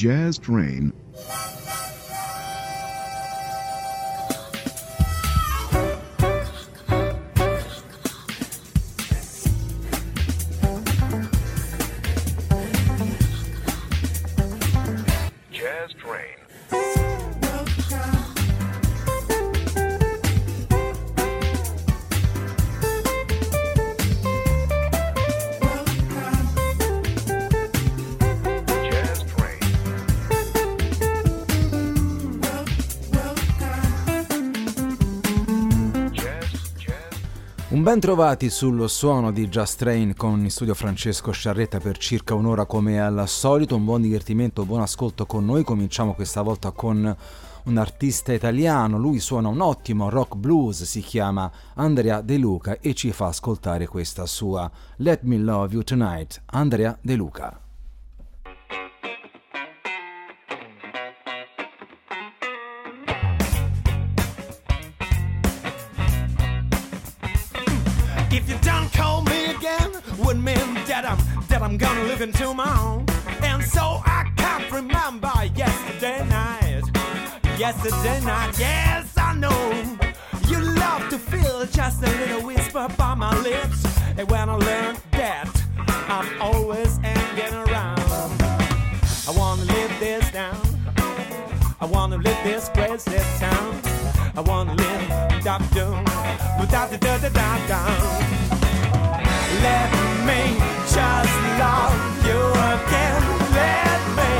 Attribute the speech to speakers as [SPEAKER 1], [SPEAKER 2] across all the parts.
[SPEAKER 1] Jazz Train
[SPEAKER 2] Ben trovati sul suono di Just Train con in studio Francesco Sciarretta per circa un'ora come al solito, un buon divertimento, buon ascolto con noi, cominciamo questa volta con un artista italiano, lui suona un ottimo rock blues, si chiama Andrea De Luca e ci fa ascoltare questa sua Let Me Love You Tonight, Andrea De Luca.
[SPEAKER 3] I'm gonna live into my own. And so I can't remember yesterday night. Yesterday night, yes, I know. You love to feel just a little whisper by my lips. And when I learned that, I'm always hanging around. I wanna live this down. I wanna live this crazy town. I wanna live da da da da da da. Let me just love you again. Let me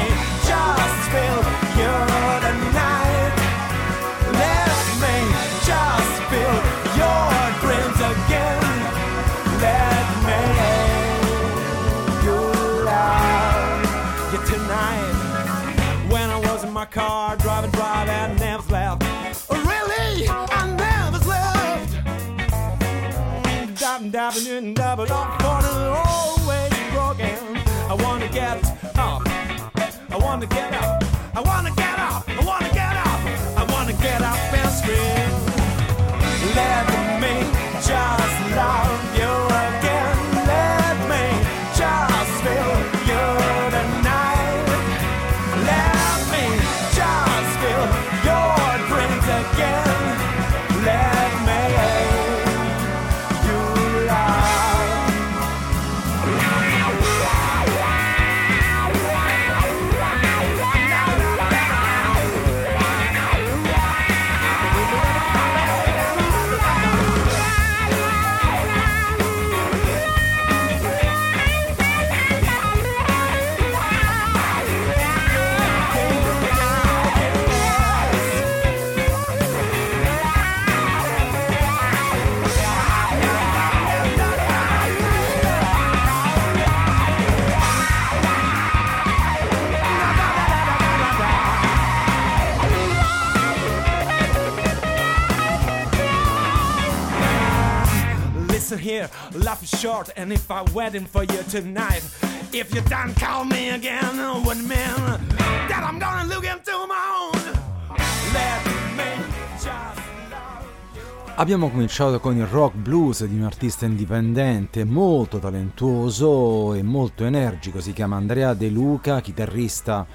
[SPEAKER 3] just feel you tonight. Let me just feel your dreams again. Let me you love you tonight. When I was in my car driving, driving, and never left. dabbing and get up. I wanna get up. I wanna get up. I wanna get up. I wanna get up and scream. Let short, and if I'm waiting for you tonight, if you don't call me again, what mean that I'm gonna look into my own. Let me just.
[SPEAKER 2] Abbiamo cominciato con il rock blues di un artista indipendente molto talentuoso e molto energico, si chiama Andrea De Luca, chitarrista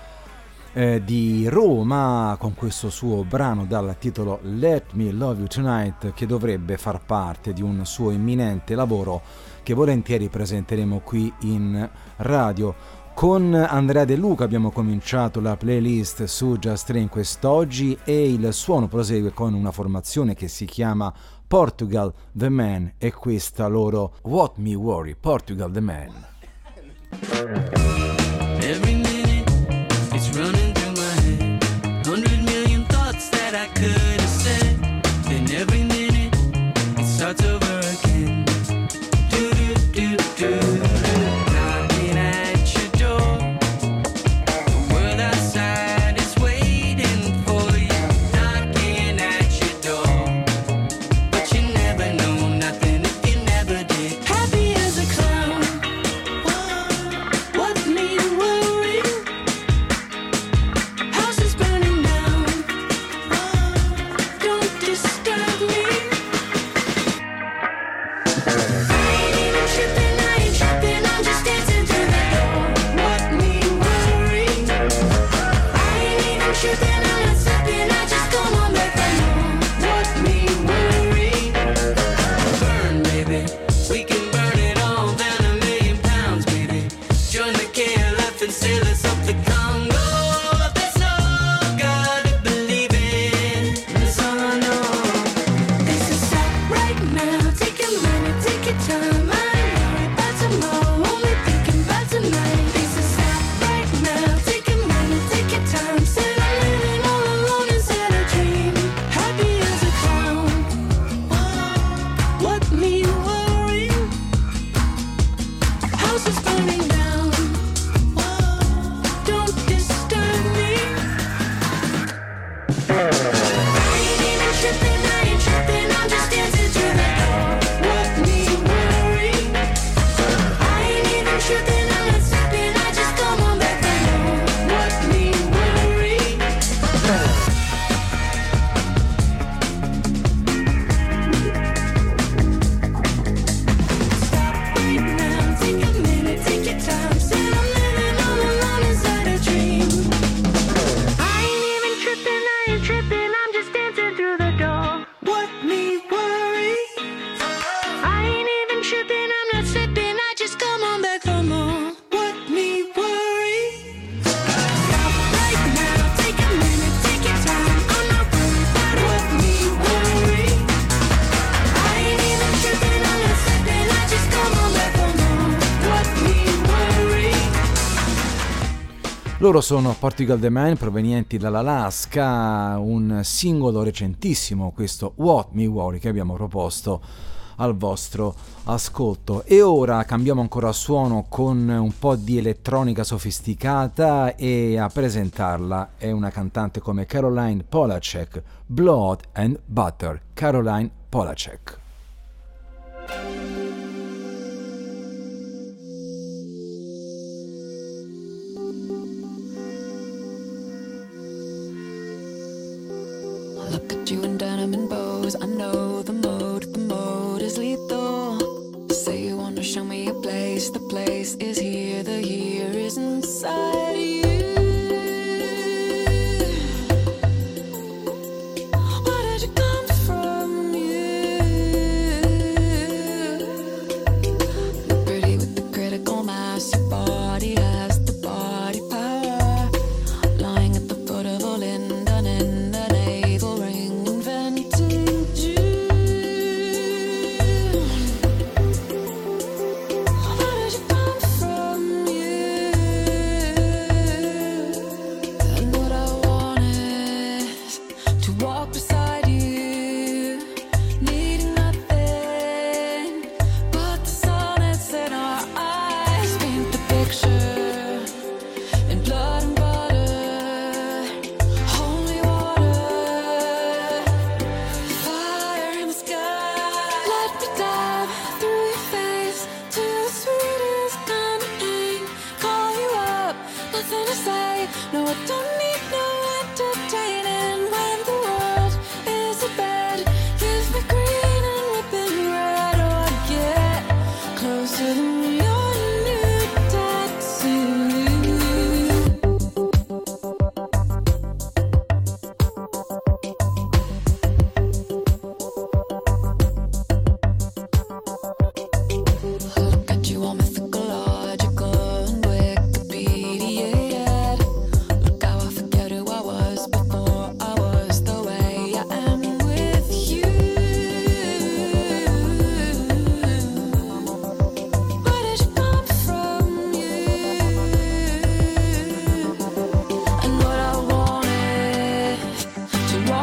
[SPEAKER 2] eh, di Roma con questo suo brano dal titolo Let Me Love You Tonight che dovrebbe far parte di un suo imminente lavoro che volentieri presenteremo qui in radio. Con Andrea De Luca abbiamo cominciato la playlist su Just Train quest'oggi e il suono prosegue con una formazione che si chiama Portugal The Man e questa loro What Me Worry, Portugal The Man. Loro sono Portugal The Man provenienti dall'Alaska, un singolo recentissimo, questo What Me Worry che abbiamo proposto al vostro ascolto. E ora cambiamo ancora suono con un po' di elettronica sofisticata e a presentarla è una cantante come Caroline Polacek, Blood and Butter. Caroline Polacek.
[SPEAKER 1] Look at you in denim and bows. I know the mode, the mode is lethal. Say you wanna show me a place, the place is here, the here is inside you.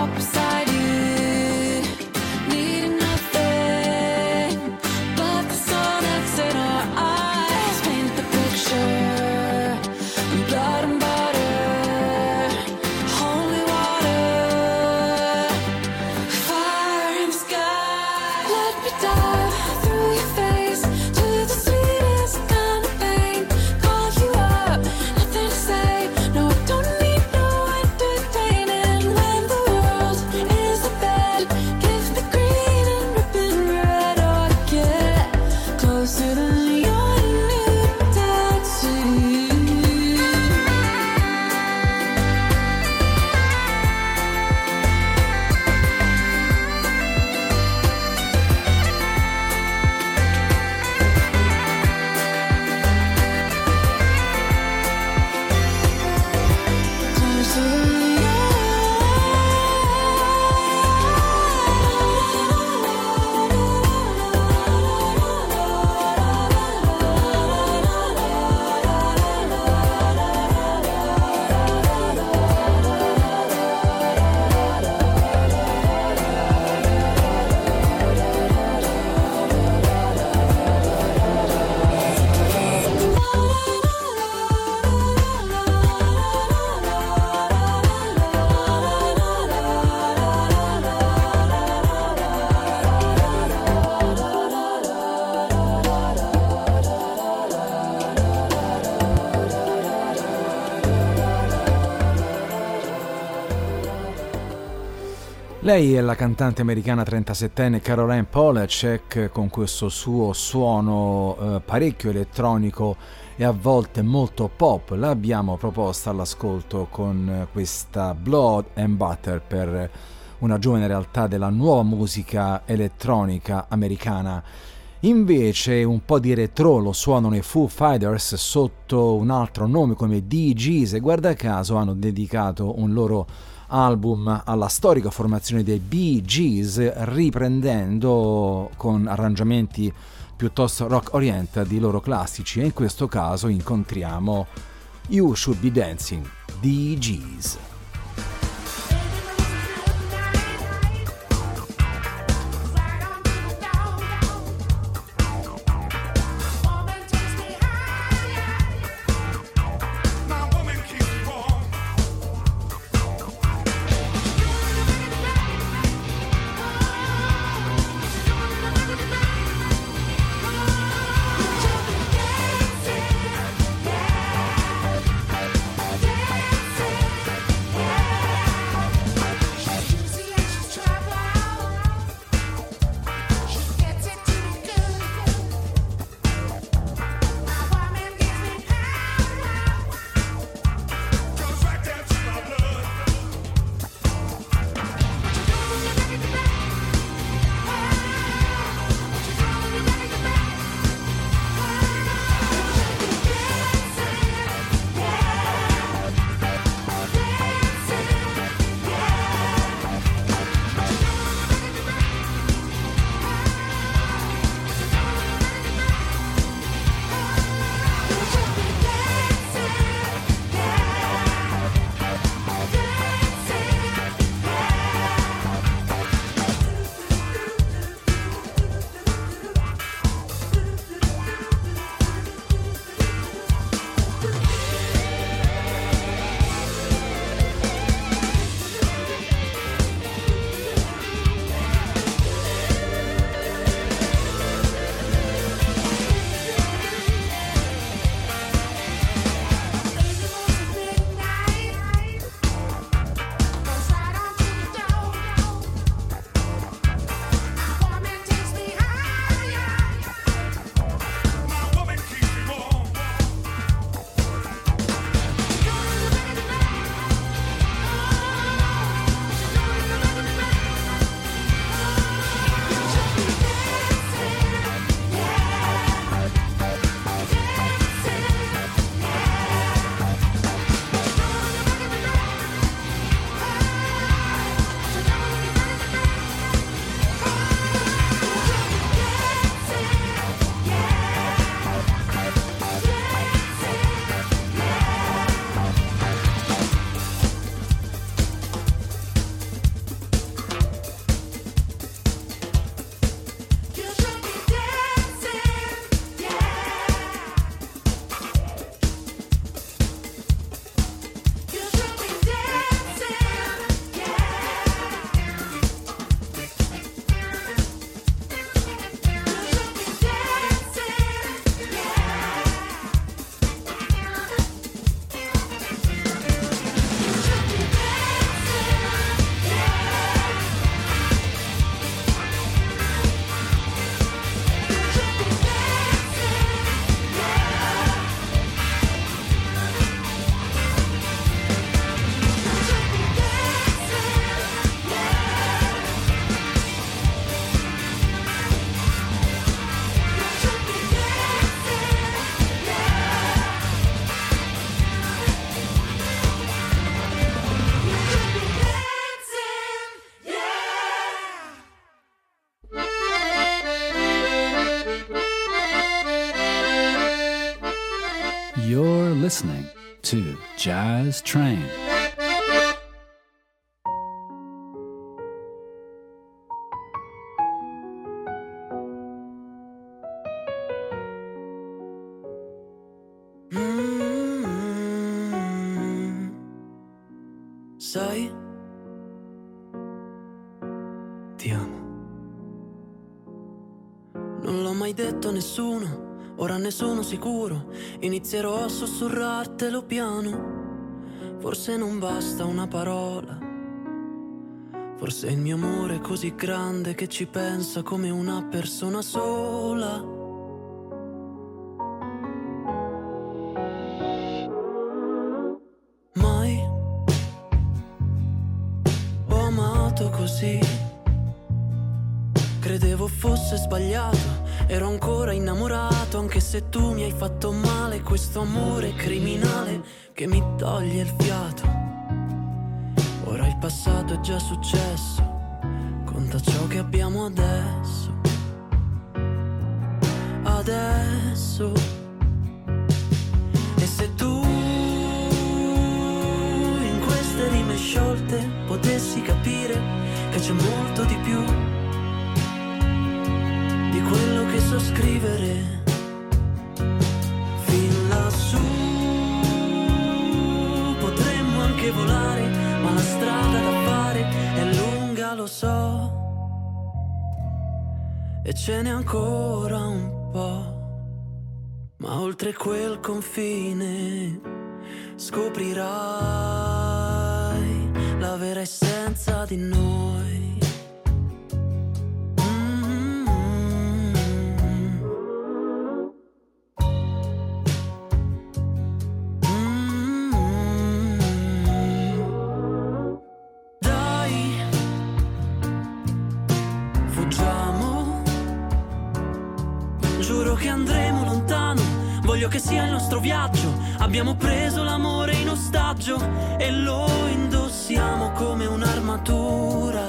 [SPEAKER 1] up.
[SPEAKER 2] Lei è la cantante americana 37enne Caroline Polacek con questo suo suono eh, parecchio elettronico e a volte molto pop. L'abbiamo proposta all'ascolto con eh, questa Blood and Butter per una giovane realtà della nuova musica elettronica americana. Invece un po' di retro lo suonano i Foo Fighters sotto un altro nome come DGs e guarda caso hanno dedicato un loro album alla storica formazione dei Bee Gees, riprendendo con arrangiamenti piuttosto rock oriented i loro classici e in questo caso incontriamo You Should Be Dancing, DGs.
[SPEAKER 4] listening Jazz Train.
[SPEAKER 5] Mm. Sai, ti amo. Non l'ho mai detto a nessuno ora ne sono sicuro, inizierò a sussurrartelo piano. Forse non basta una parola, forse il mio amore è così grande che ci pensa come una persona sola. Mai ho amato così, credevo fosse sbagliato Ero ancora innamorato anche se tu mi hai fatto male. Questo amore criminale che mi toglie il fiato. Ora il passato è già successo Conta ciò che abbiamo adesso. Adesso. E se tu in queste rime sciolte Potessi capire che c'è molto di più di quello che so scrivere. Fin lassù potremmo anche volare, ma la strada da fare è lunga, lo so. E ce n'è ancora un po'. Ma oltre quel confine scoprirai la vera essenza di noi. Sia il nostro viaggio. Abbiamo preso l'amore in ostaggio e lo indossiamo come un'armatura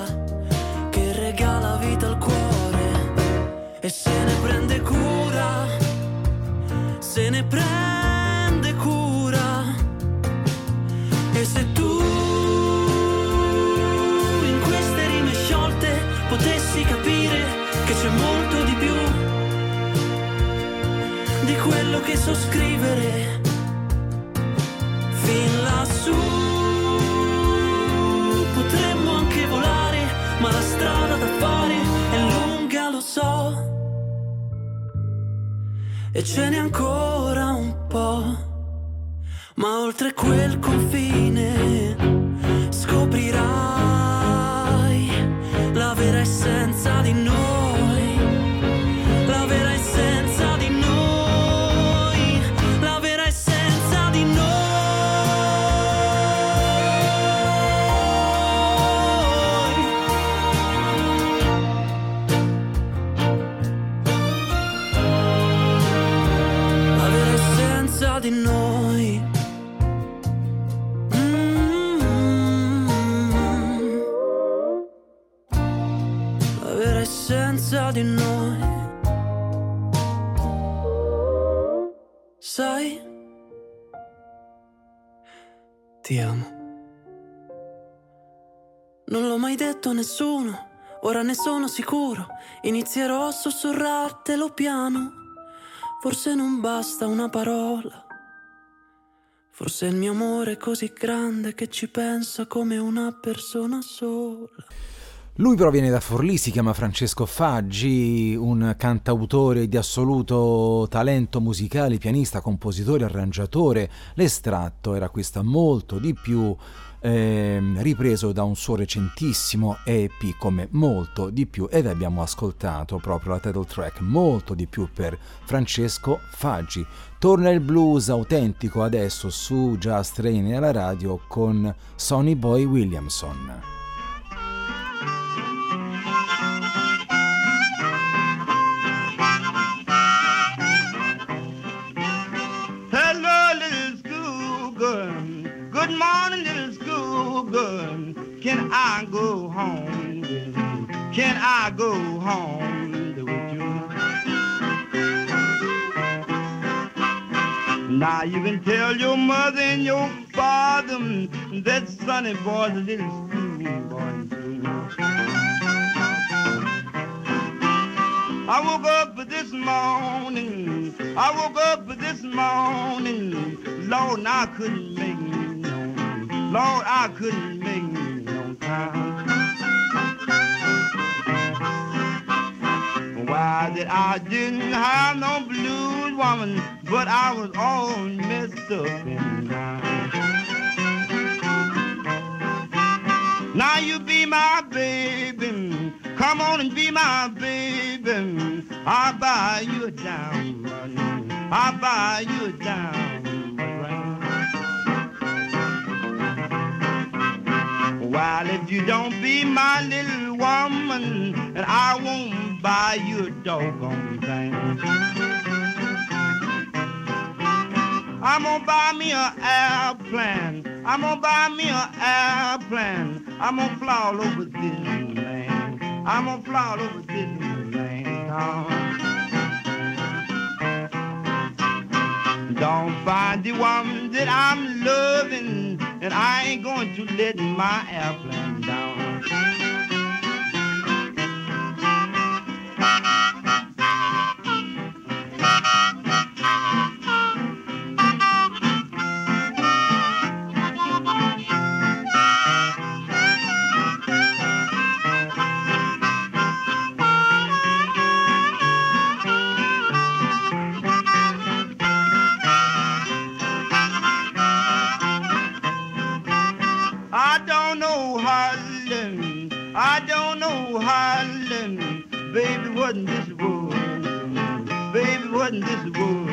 [SPEAKER 5] che regala vita al cuore e se ne prende cura, se ne prende che so scrivere fin lassù. Potremmo anche volare ma la strada da fare è lunga lo so. E ce n'è ancora un po' ma oltre quel confine scoprirai la vera essenza di noi ti amo. Non l'ho mai detto a nessuno, ora ne sono sicuro. Inizierò a sussurrartelo piano. Forse non basta una parola. Forse il mio amore è così grande che ci pensa come una persona sola.
[SPEAKER 2] Lui proviene da Forlì, si chiama Francesco Faggi, un cantautore di assoluto talento musicale, pianista, compositore, arrangiatore. L'estratto era questo molto di più, ehm, ripreso da un suo recentissimo EP come molto di più ed abbiamo ascoltato proprio la title track molto di più per Francesco Faggi. Torna il blues autentico adesso su Jazz Train alla radio con Sonny Boy Williamson.
[SPEAKER 6] Girl. Can I go home? Can I go home with you? Now you can tell your mother and your father that Sonny boy's a little school boy. I woke up this morning. I woke up this morning. Lord, I couldn't make. Lord, I couldn't make no time. Why that I didn't have no blues woman, but I was all messed up inside. Now you be my baby. Come on and be my baby. I'll buy you diamond. I'll buy you a While if you don't be my little woman, and I won't buy you a doggone thing. I'm gonna buy me an airplane. I'm gonna buy me an airplane. I'm gonna fly all over Disneyland. I'm gonna fly all over Disneyland. Oh. Don't find the one that I'm loving and I ain't going to let my airplane down. Wasn't this world.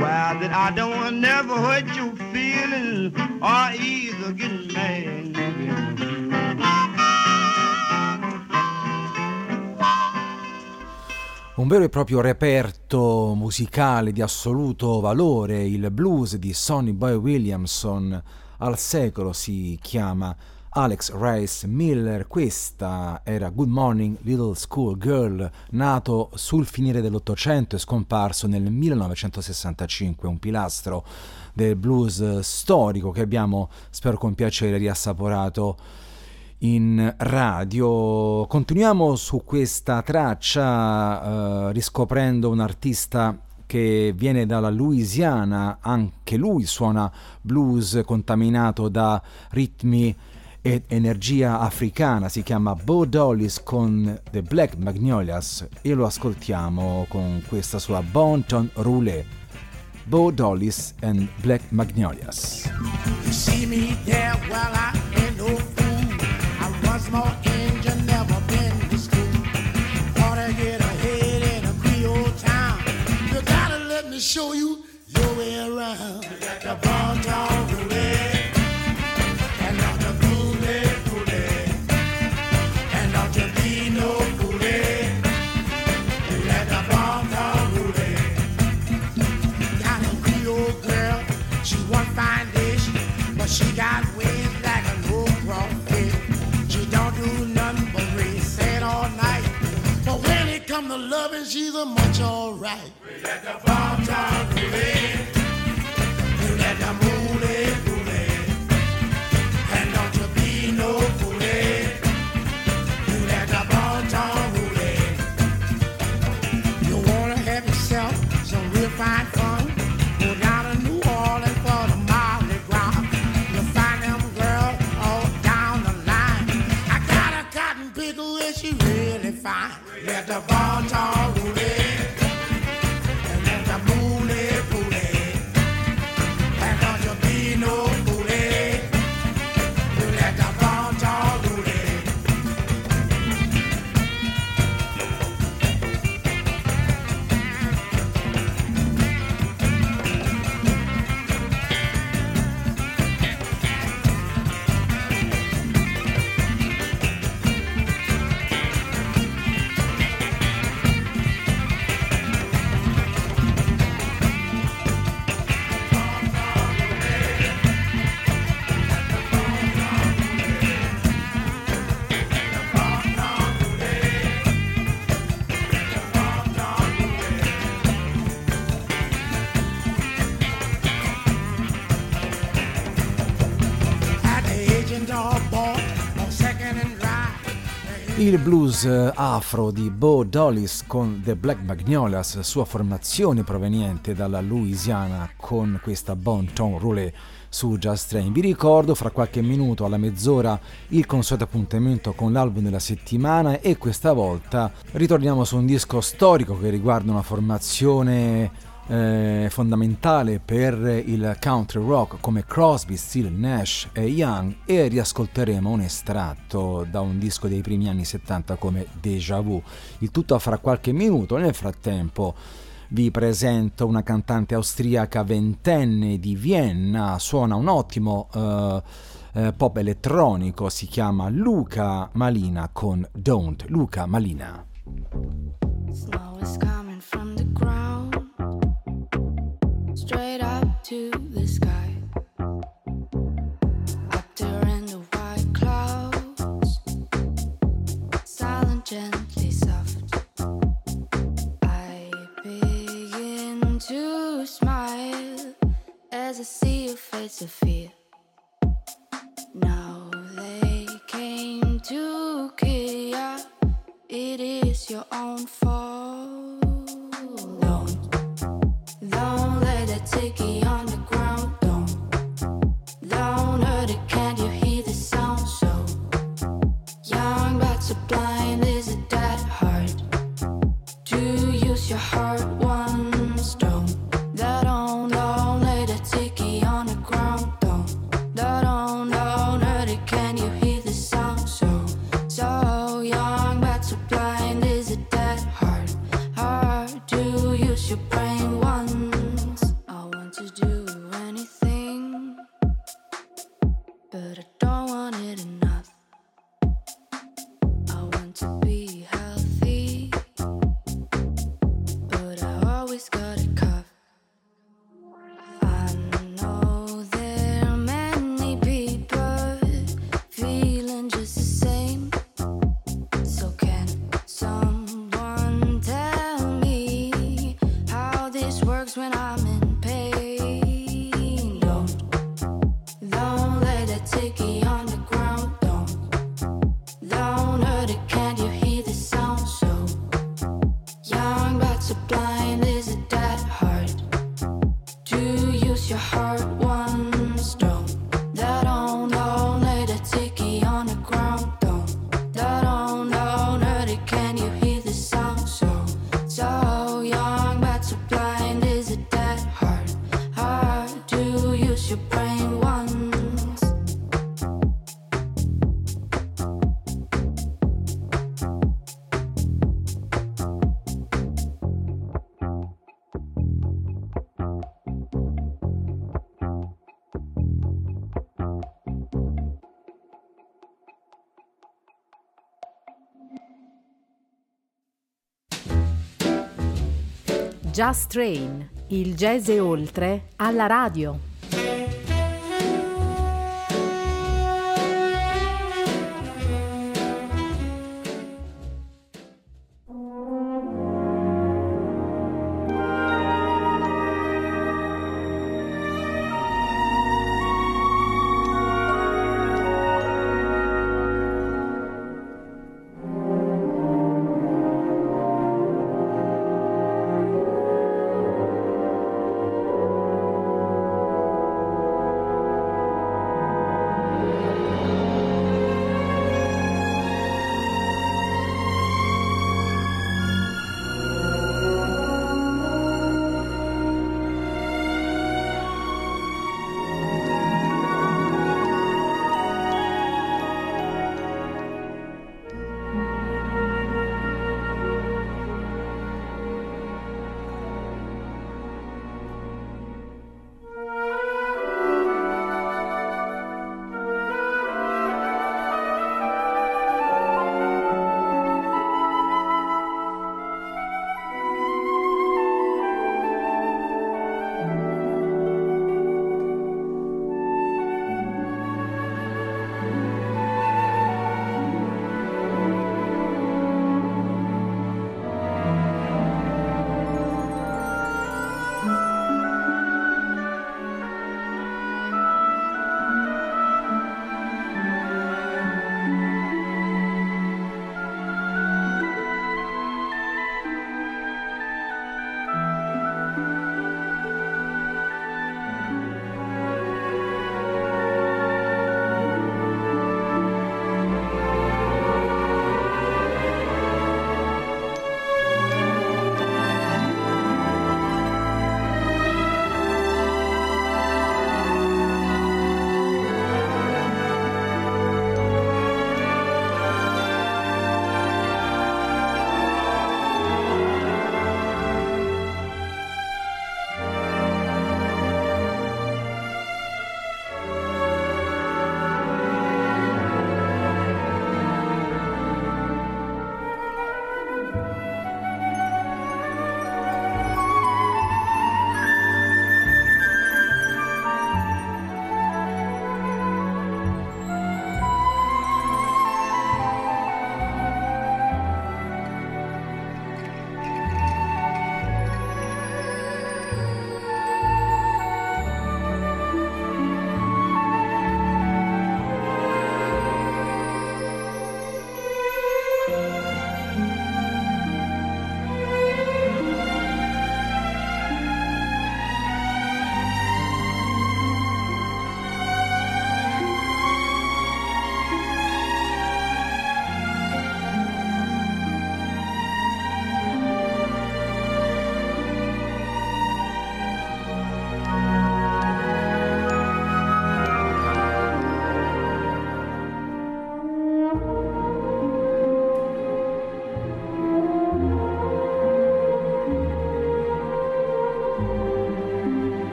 [SPEAKER 6] Well, that I don't never hurt your feelings or either get mad.
[SPEAKER 2] Un vero e proprio reperto musicale di assoluto valore, il blues di Sonny Boy Williamson al secolo si chiama Alex Rice Miller, questa era Good Morning Little School Girl, nato sul finire dell'Ottocento e scomparso nel 1965, un pilastro del blues storico che abbiamo, spero con piacere, riassaporato in radio. Continuiamo su questa traccia eh, riscoprendo un artista che viene dalla Louisiana, anche lui suona blues contaminato da ritmi e energia africana, si chiama Bo Dollis con The Black Magnolias. E lo ascoltiamo con questa sua Bon Ton Roulé. Bo Dollis and Black Magnolias. You see me there, well I ain't got waves like a low crawfish. She don't do nothing but race it all night. But when it come to loving, she's a much alright. We let the bomb talk Il blues eh, afro di Bo Dollis con The Black Magnolias, sua formazione proveniente dalla Louisiana con questa Bon Ton Roulé su Just Train. Vi ricordo fra qualche minuto alla mezz'ora il consueto appuntamento con l'album della settimana e questa volta ritorniamo su un disco storico che riguarda una formazione eh, fondamentale per il country rock come Crosby, Steele, Nash e Young e riascolteremo un estratto da un disco dei primi anni 70 come Deja Vu. Il tutto fra qualche minuto, nel frattempo vi presento una cantante austriaca ventenne di Vienna, suona un ottimo uh, uh, pop elettronico, si chiama Luca Malina con Don't. Luca Malina. Snow is
[SPEAKER 7] Just
[SPEAKER 8] Train, il jazz e oltre alla radio.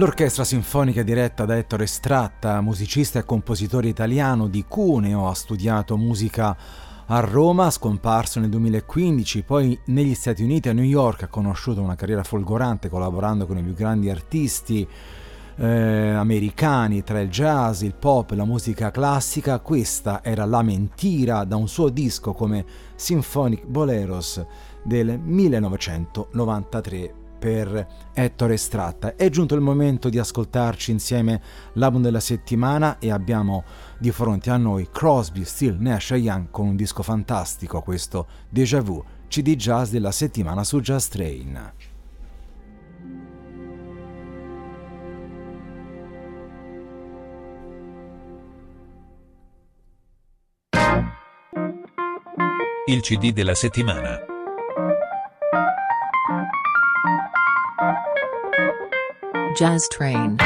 [SPEAKER 2] L'orchestra sinfonica diretta da Ettore Stratta, musicista e compositore italiano di Cuneo, ha studiato musica a Roma, scomparso nel 2015, poi negli Stati Uniti a New York ha conosciuto una carriera folgorante collaborando con i più grandi artisti eh, americani tra il jazz, il pop e la musica classica. Questa era La Mentira da un suo disco come Symphonic Boleros del 1993 per Ettore Stratta. È giunto il momento di ascoltarci insieme l'album della settimana e abbiamo di fronte a noi Crosby, Still, Nash Young con un disco fantastico, questo Déjà Vu, CD Jazz della settimana su Jazz Train.
[SPEAKER 9] Il CD della settimana.
[SPEAKER 10] Jazz Train.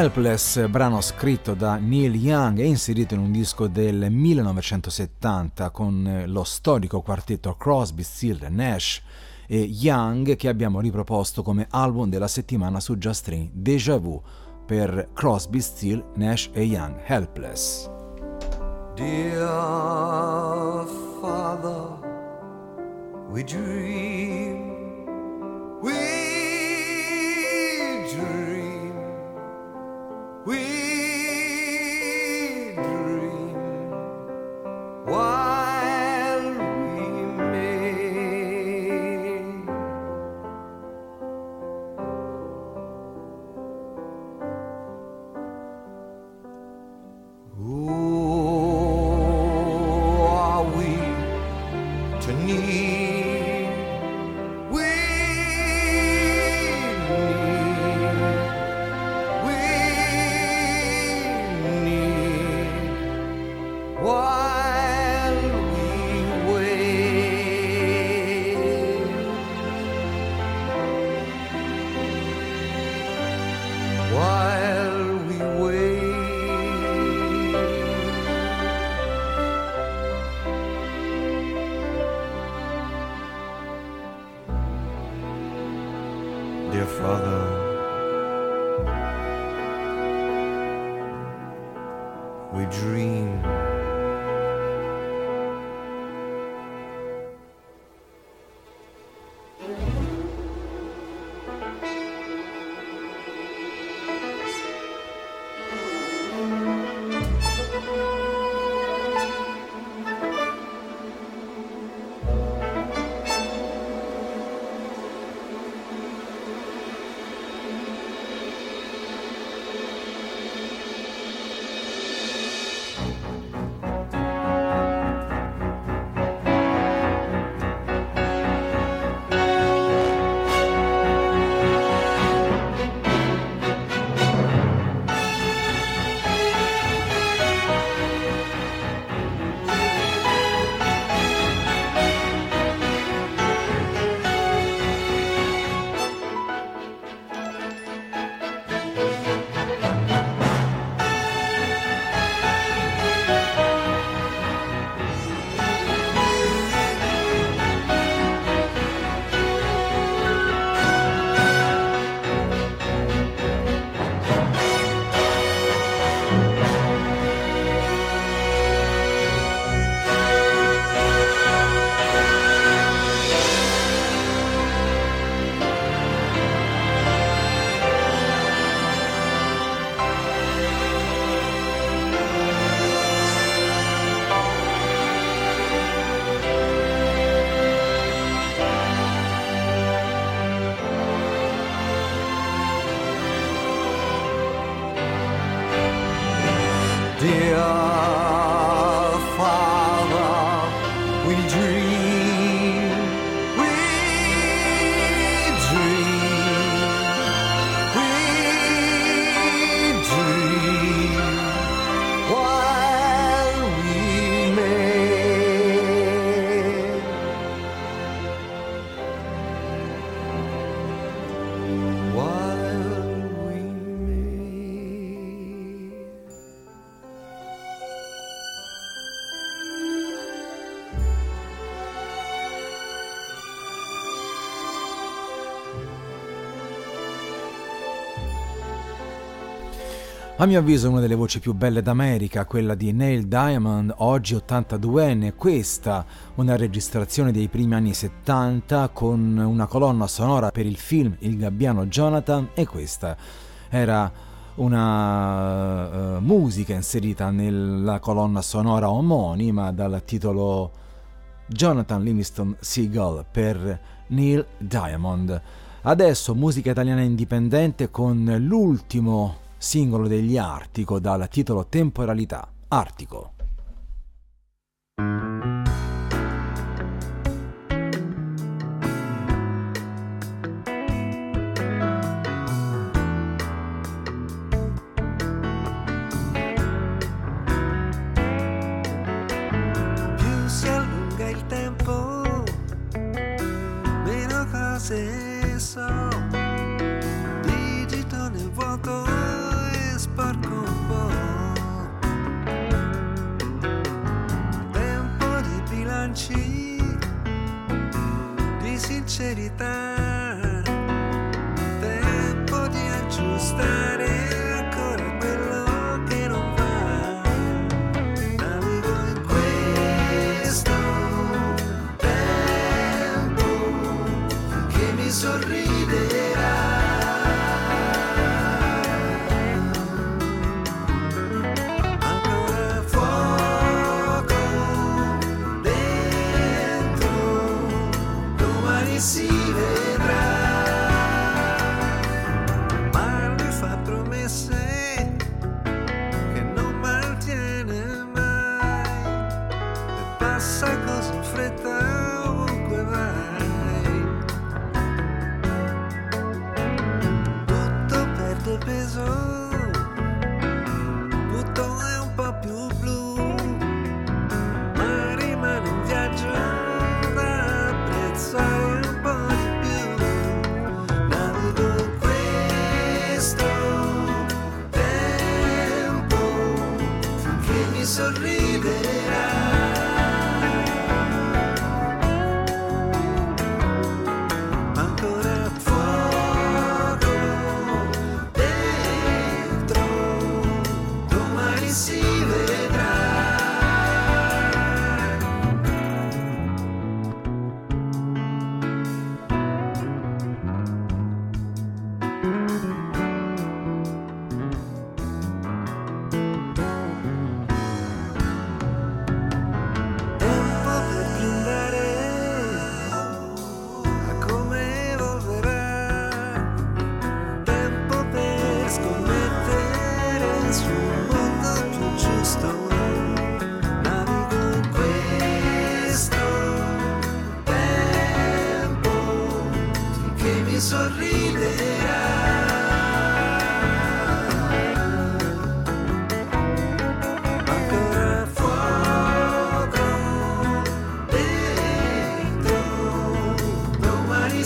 [SPEAKER 11] Helpless,
[SPEAKER 2] brano scritto da Neil Young e inserito in un disco del 1970 con eh, lo storico quartetto Crosby, Still, Nash e Young che abbiamo riproposto come album della settimana su Just Train Deja Vu per Crosby, Still, Nash e Young. Helpless.
[SPEAKER 3] Dear Father, we dream, we dream, we
[SPEAKER 12] A mio avviso una delle voci più belle d'America, quella di Neil Diamond, oggi 82enne, questa una registrazione dei primi anni 70 con una colonna sonora per il film Il Gabbiano Jonathan e questa era una eh, musica inserita nella colonna sonora omonima dal titolo Jonathan Livingston Seagull per Neil Diamond. Adesso musica italiana indipendente con l'ultimo singolo degli Artico dal titolo Temporalità. Artico.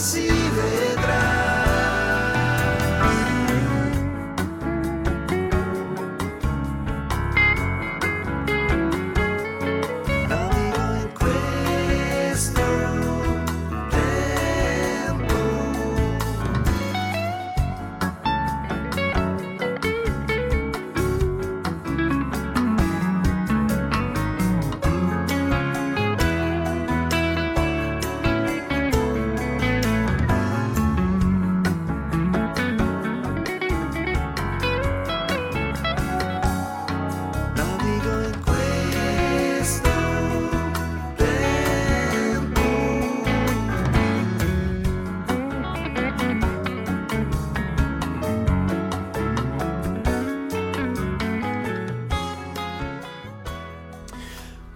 [SPEAKER 13] Si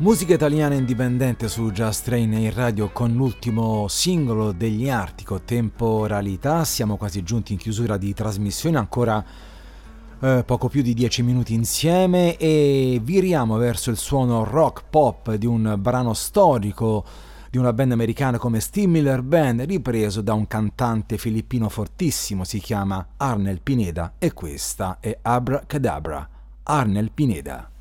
[SPEAKER 2] Musica italiana indipendente su Just Train in radio con l'ultimo singolo degli Artico, Temporalità. Siamo quasi giunti in chiusura di trasmissione, ancora eh, poco più di 10 minuti insieme e viriamo verso il suono rock pop di un brano storico di una band americana come Steve Miller Band, ripreso da un cantante filippino fortissimo, si chiama Arnel Pineda e questa è Abra Cadabra. Arnel Pineda.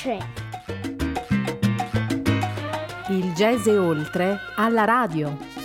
[SPEAKER 14] Train.
[SPEAKER 1] Il jazz e oltre alla radio.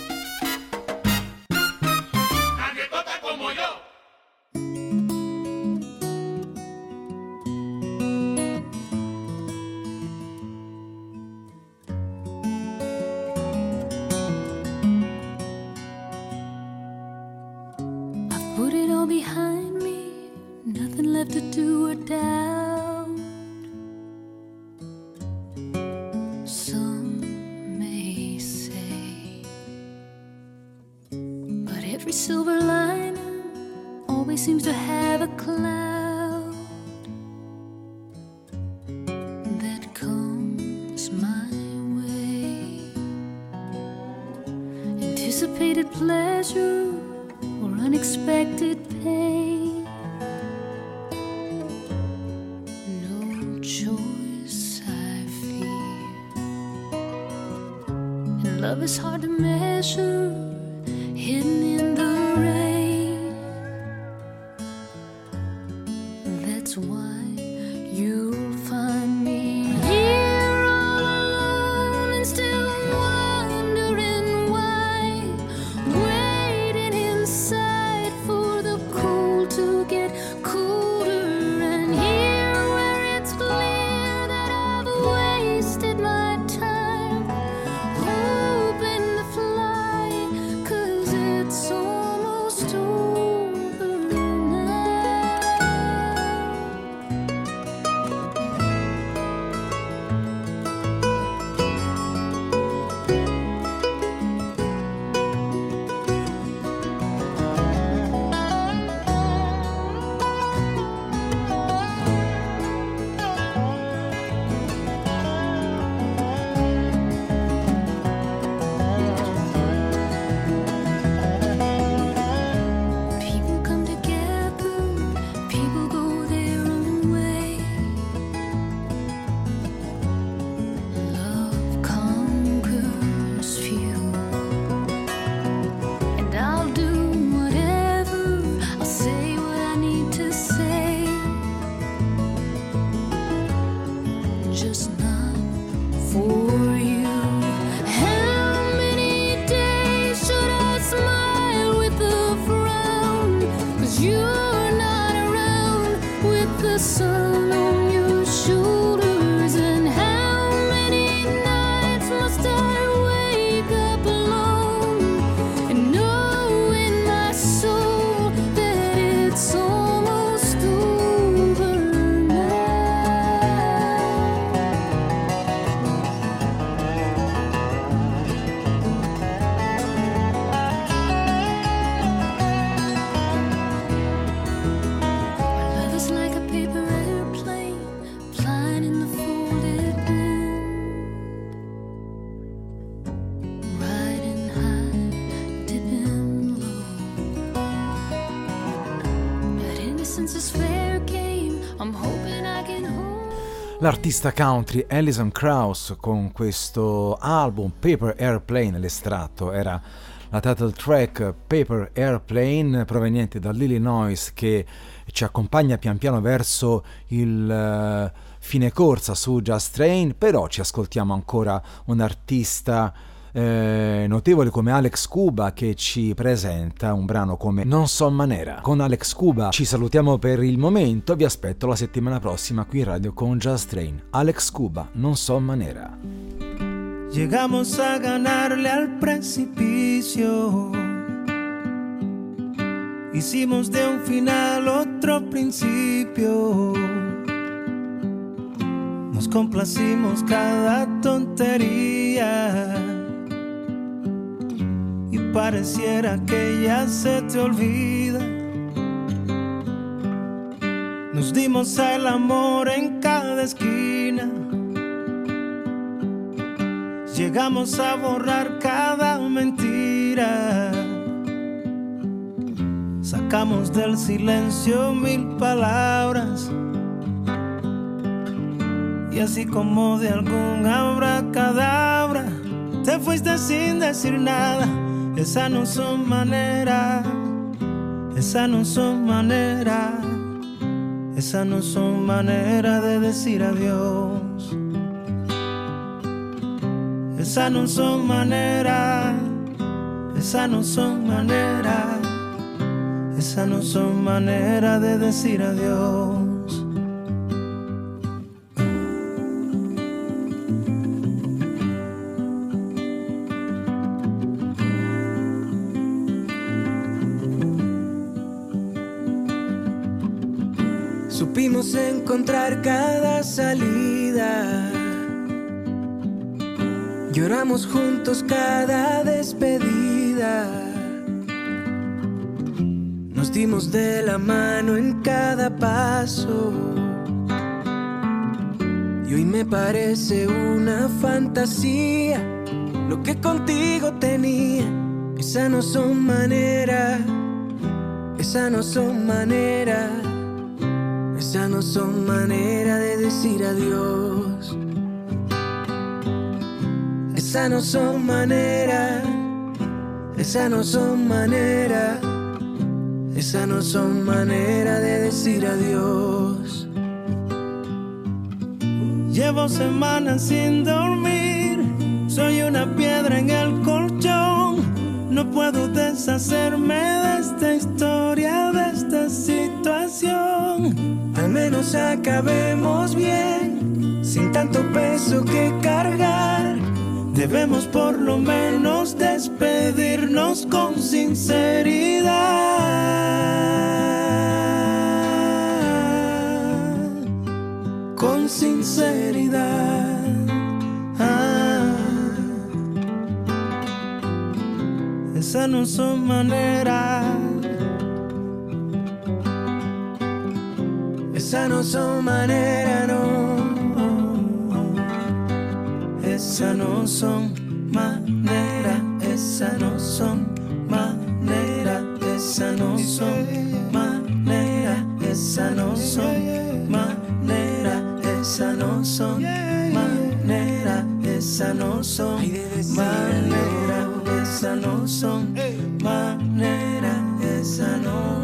[SPEAKER 2] L'artista country Alison Krauss con questo album Paper Airplane, l'estratto era la title track Paper Airplane proveniente dall'Illinois che ci accompagna pian piano verso il eh, fine corsa su Just Train, però ci ascoltiamo ancora un artista eh, notevole come Alex Cuba che ci presenta un brano come Non so manera. Con Alex Cuba ci salutiamo per il momento, vi aspetto la settimana prossima qui in radio con Just Train. Alex Cuba, Non so manera.
[SPEAKER 15] Llegamos a ganarle al precipicio. Hicimos de un final otro principio. Nos complacimos cada tontería. Pareciera que ya se te olvida. Nos dimos al amor en cada esquina. Llegamos a borrar cada mentira. Sacamos del silencio mil palabras. Y así como de algún abracadabra, te fuiste sin decir nada. Esa no son manera, esa no son manera, Esa no son manera de decir adiós. Esa no son manera, esa no son manera, esa no son manera de decir adiós. Encontrar cada salida. Lloramos juntos cada despedida. Nos dimos de la mano en cada paso. Y hoy me parece una fantasía lo que contigo tenía. Esa no son manera, esa no son manera, esa no son manera de decir adiós. Esa no son manera, esa no son manera, esa no son manera de decir adiós. Llevo semanas sin dormir, soy una piedra en el colchón. No puedo deshacerme de esta historia, de esta situación. Al menos acabemos bien, sin tanto peso que cargar. Debemos por lo menos despedirnos con sinceridad. Con sinceridad. Ah. Esa no son maneras. Esa no son manera, no. Esa no son manera, esa no son manera, esa no son manera, esa no son manera, esa no son manera, esa no son manera, esa no son manera, esa no.